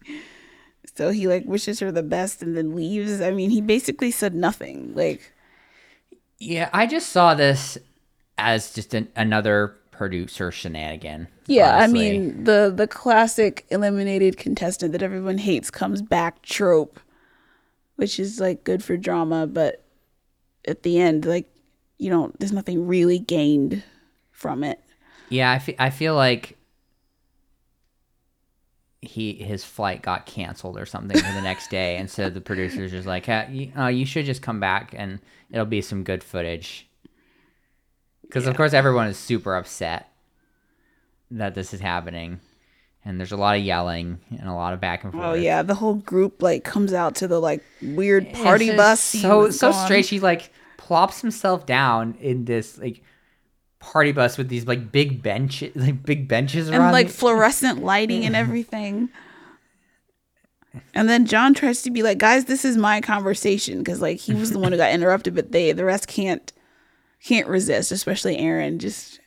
[laughs] so he like wishes her the best and then leaves. I mean, he basically said nothing. Like, yeah, I just saw this as just an, another producer shenanigan. yeah, honestly. I mean, the the classic eliminated contestant that everyone hates comes back trope, which is like good for drama, but at the end, like, you don't, there's nothing really gained from it. Yeah, I fe- I feel like he his flight got canceled or something for the next day, and so the producer's just like, "Hey, you, uh, you should just come back, and it'll be some good footage." Because of course everyone is super upset that this is happening, and there's a lot of yelling and a lot of back and forth. Oh yeah, the whole group like comes out to the like weird party bus. So so straight. She like plops himself down in this like party bus with these like big benches, [laughs] like big benches and around like fluorescent lighting and [laughs] everything. And then John tries to be like, guys, this is my conversation because like he was the one who got [laughs] interrupted, but they the rest can't can't resist, especially Aaron just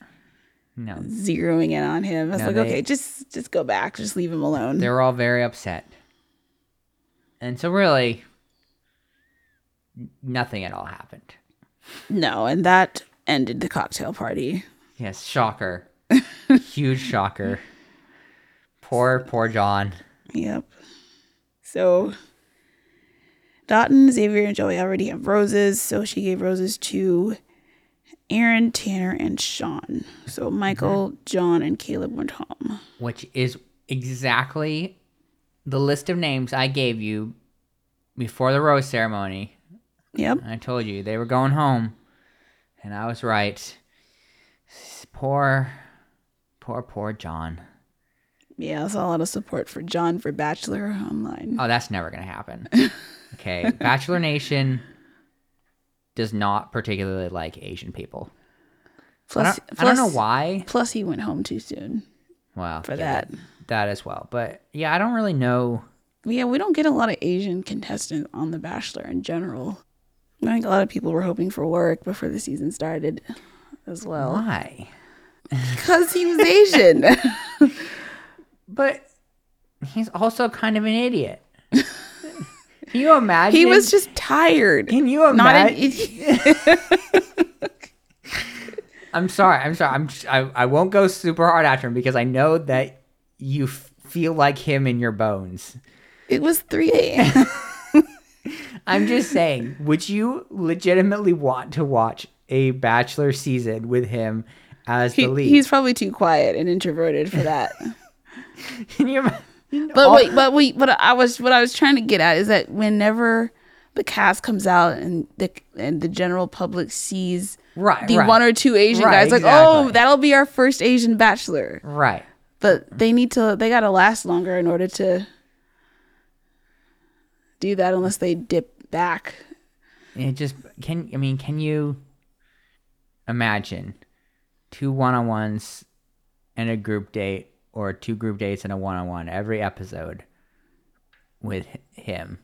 no. zeroing in on him. I was No, like, they- okay, just just go back, just leave him alone. They're all very upset. And so really nothing at all happened. No, and that ended the cocktail party. Yes, shocker. [laughs] Huge shocker. Poor poor John. Yep. So Dotun, Xavier, and Joey already have roses, so she gave roses to Aaron, Tanner, and Sean. So Michael, John, and Caleb went home. Which is exactly the list of names I gave you before the rose ceremony Yep. I told you they were going home, and I was right. Poor, poor, poor John. Yeah, I saw a lot of support for John for Bachelor online. Oh, that's never gonna happen. [laughs] Okay, Bachelor Nation does not particularly like Asian people. I Plus, don't, I don't know why. Plus, he went home too soon. Well, for yeah, that. that as well. But yeah, I don't really know. Yeah, we don't get a lot of Asian contestants on The Bachelor in general. I think a lot of people were hoping for work before the season started as well. Why? Because he was Asian. [laughs] [laughs] But he's also kind of an idiot. [laughs] Can you imagine? he was just tired. Can you Not an imagine? [laughs] I'm sorry. I'm sorry. I'm. I, I won't go super hard after him because I know that you f- feel like him in your bones. It was 3 a.m. [laughs] I'm just saying. Would you legitimately want to watch a Bachelor season with him as the lead? he's probably too quiet and introverted for that. [laughs] Can you imagine? But all- wait, but wait, what I was what I was trying to get at is that whenever the cast comes out and the and the general public sees Right, the right. one or two Asian Right, guys, like, oh, that'll be our first Asian bachelor. Right. But they need to they gotta last longer in order to do that unless they dip back. It just can. I mean, can you imagine two one-on-ones and a group date, or two group dates and a one-on-one every episode with him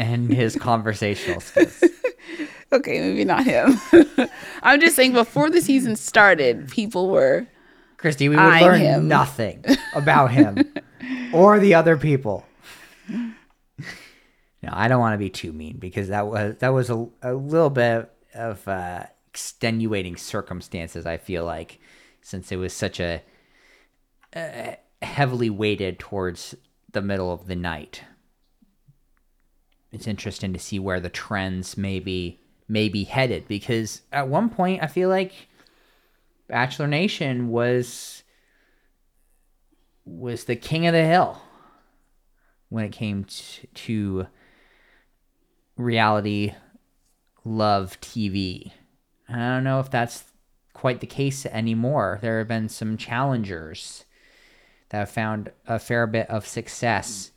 and his [laughs] conversational skills? Okay, maybe not him. [laughs] I'm just saying before the season started, people were Christy, we would learn him. nothing about him [laughs] or the other people. No, I don't want to be too mean because that was that was a, a little bit of uh, extenuating circumstances. I feel like since it was such a uh, heavily weighted towards the middle of the night. It's interesting to see where the trends maybe may be headed because at one point I feel like Bachelor Nation was was the king of the hill when it came to reality love TV. I don't know if that's quite the case anymore. There have been some challengers that have found a fair bit of success.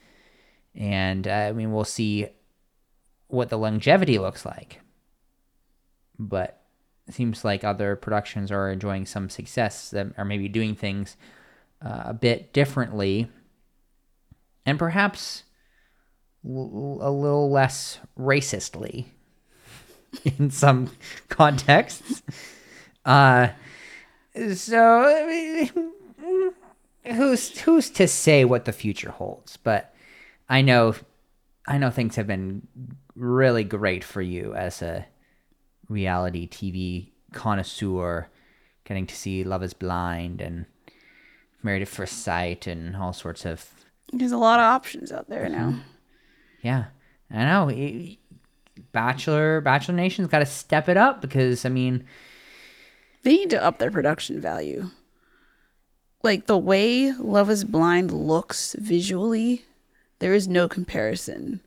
And uh, I mean, we'll see what the longevity looks like. But seems like other productions are enjoying some success that are maybe doing things uh, a bit differently and perhaps l- a little less racistly [laughs] in some contexts. Uh, so who's who's to say what the future holds? But I know, I know things have been really great for you as a reality TV connoisseur, getting to see Love Is Blind and Married at First Sight and all sorts of there's a lot of options out there now. Mm-hmm. yeah, I know. It- Bachelor Bachelor Nation's got to step it up because I mean, They need to up their production value. Like the way Love is Blind looks visually, there is no comparison.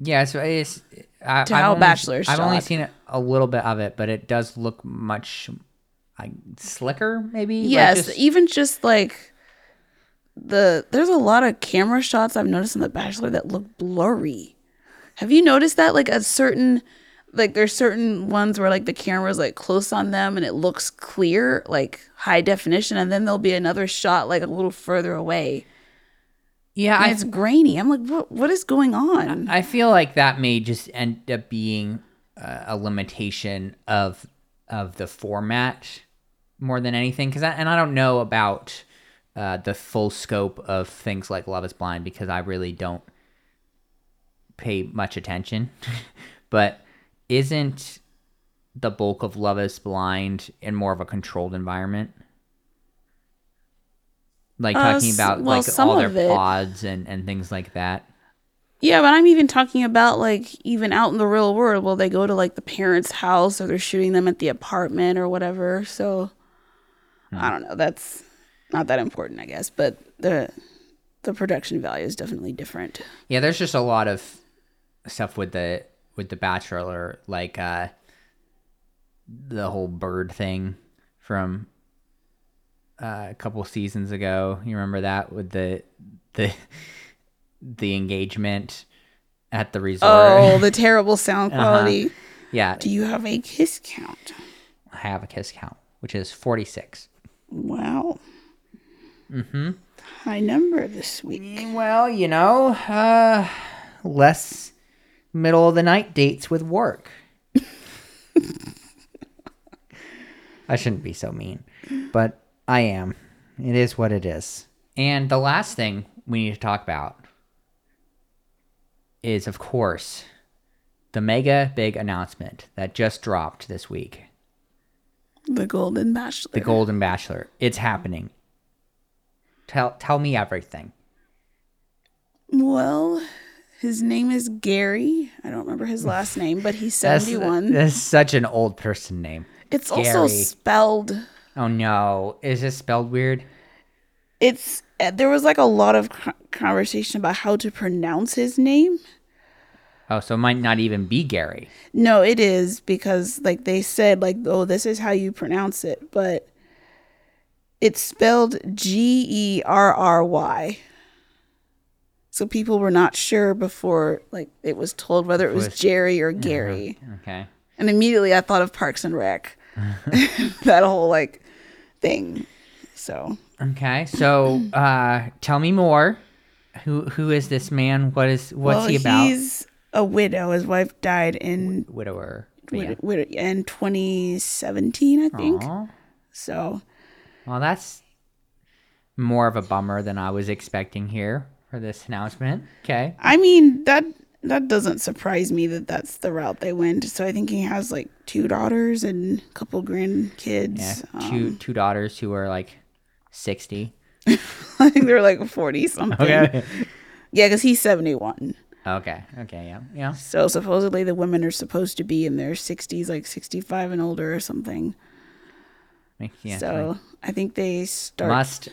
Yeah. So it's I, To I've how only- Bachelor's I've only seen a little bit of it, but it does look much like slicker, maybe. Like, Yes, just- even just like the there's a lot of camera shots I've noticed in The Bachelor that look blurry. Have you noticed that? Like a certain like there's certain ones where like the camera's like close on them and it looks clear, like high definition, and then there'll be another shot like a little further away. Yeah. I it's grainy. I'm like, what what is going on? I feel like that may just end up being uh, a limitation of of the format more than anything. Because and I don't know about uh, the full scope of things like Love Is Blind because I really don't pay much attention. [laughs] but isn't the bulk of Love Is Blind in more of a controlled environment? Like Uh, talking about well, like all their pods and, and things like that. Yeah, but I'm even talking about like even out in the real world. Well, they go to like the parents' house or they're shooting them at the apartment or whatever. So I don't know. That's not that important, I guess. But the the production value is definitely different. Yeah, there's just a lot of stuff with the with the Bachelor, like uh, the whole bird thing from uh, a couple seasons ago. You remember that with the the the engagement at the resort? Oh, the [laughs] terrible sound quality. yeah, Do you have a kiss count? I have a kiss count, which is forty six. Wow. Mm-hmm. High number this week. Well, you know, uh, less middle of the night dates with work. [laughs] I shouldn't be so mean, but I am. It is what it is. And the last thing we need to talk about is, of course, the mega big announcement that just dropped this week The Golden Bachelor. the Golden Bachelor. It's happening. Tell, tell me everything. well, his name is Gary. I don't remember his last [laughs] name, but he's That's, 71. that's such an old person name. it's also Gary. spelled. Oh no, is this spelled weird? It's uh, there was like a lot of conversation about how to pronounce his name. Oh, so it might not even be Gary. No, it is because like they said like oh this is how you pronounce it, but it's spelled G E R R Y. So people were not sure before like it was told whether it was was- Jerry or Gary. Okay. And immediately I thought of Parks and Rec. [laughs] that whole like thing. So Okay. So, uh, tell me more. Who who is this man? What is what's well, he about? he's a widow. His wife died in Widower. wid- wid- in 2017, I think. Aw. So Well, that's more of a bummer than I was expecting here for this announcement. Okay. I mean that that doesn't surprise me that that's the route they went. So I think he has like two daughters and a couple grandkids. Yeah. Um, Two two daughters who are like sixty. [laughs] I think they're like 40 something. Okay. Yeah, because he's 71. okay. Okay. Yeah. Yeah. So supposedly the women are supposed to be in their 60s, like 65 and older or something. Yeah so I think they start. must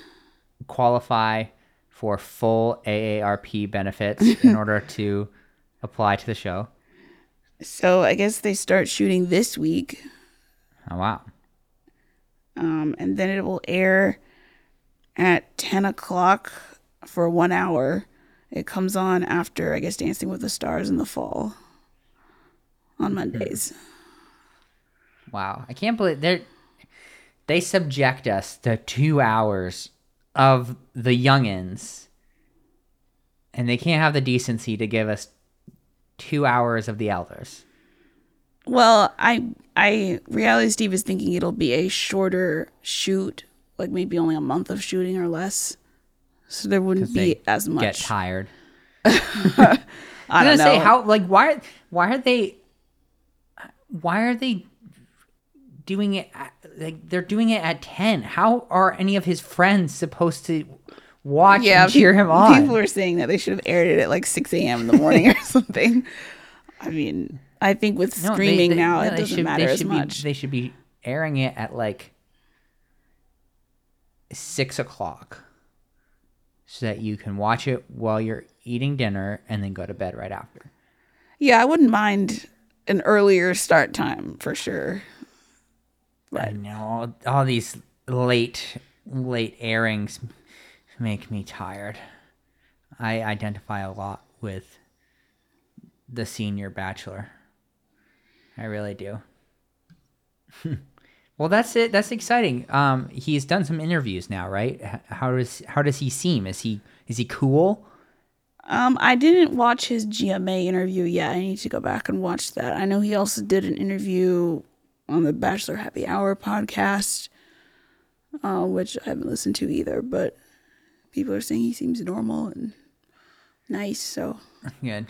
qualify for full AARP benefits [laughs] in order to apply to the show. So I guess they start shooting this week, Oh wow. um, and then it will air at 10 o'clock for one hour. It comes on after, I guess, Dancing with the Stars in the fall on Mondays. Wow. I can't believe they they subject us to 2 hours of the youngins and they can't have the decency to give us 2 hours of the elders. Well, I, I, Reality Steve is thinking it'll be a shorter shoot, like maybe only a month of shooting or less. So there wouldn't be as much. Get tired. [laughs] I don't was know. gonna say how like why why are they why are they doing it at, like they're doing it at 10 how are any of his friends supposed to watch and cheer him on People were saying that they should have aired it at like 6 a.m. in the morning or [laughs] something. I mean, I think with No, streaming they- now, no, it they doesn't should- matter as be- much. they should be airing it at like six o'clock so that you can watch it while you're eating dinner and then go to bed right after yeah, I wouldn't mind an earlier start time for sure. I know all these late late airings make me tired. I identify a lot with the senior bachelor. I really do. [laughs] well, that's it. That's exciting. Um, he's done some interviews now, right? How does how does he seem? Is he is he cool? Um, I didn't watch his GMA interview yet. I need to go back and watch that. I know he also did an interview on the Bachelor Happy Hour podcast, uh, which I haven't listened to either. But people are saying he seems normal and nice. So [laughs] Good.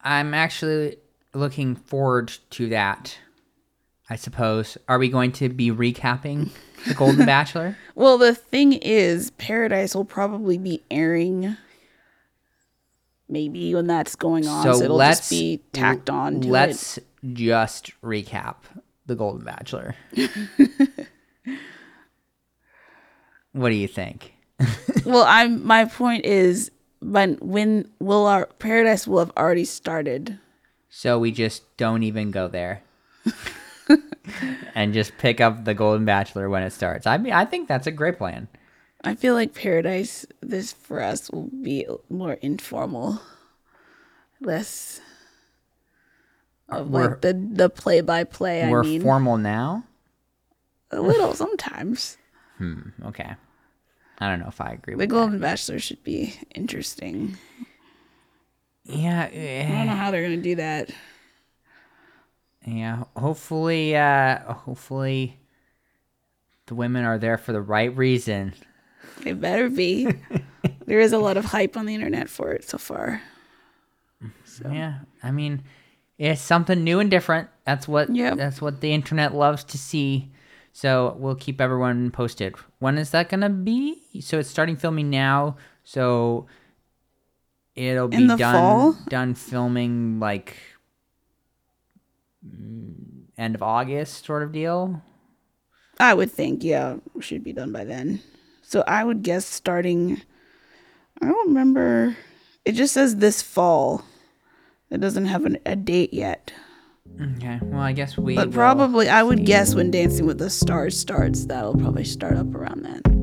I'm actually looking forward to that. I suppose. Are we going to be recapping the Golden [laughs] Bachelor? Well, the thing is, Paradise will probably be airing maybe when that's going on. So, it'll let's just be tacked on to. Let's just recap the Golden Bachelor. [laughs] what do you think? Well, I'm my point is but when will our paradise will have already started? So we just don't even go there. and just pick up the Golden Bachelor when it starts. I mean, I think that's a great plan. I feel like paradise this for us will be more informal, less of We're- like the the play by play. I We're mean, formal now. a little sometimes. Okay. I don't know if I agree The with that. Golden Bachelor should be interesting. Yeah, I eh, don't know how they're gonna do that. yeah. Hopefully, uh, hopefully, the women are there for the right reason. They better be. [laughs] there is a lot of hype on the internet for it so far. So. Yeah, I mean, it's something new and different. That's what. Yep. That's what the internet loves to see. So we'll keep everyone posted. When is that gonna be? So it's starting filming now. So it'll be done fall? done filming like mm, end of August sort of deal. I would think, yeah, should be done by then. So I would guess starting. I don't remember. It just says this fall. It doesn't have an, a date yet. Okay. Well, I guess we. But probably, I would see. guess when Dancing with the Stars starts, that'll probably start up around then.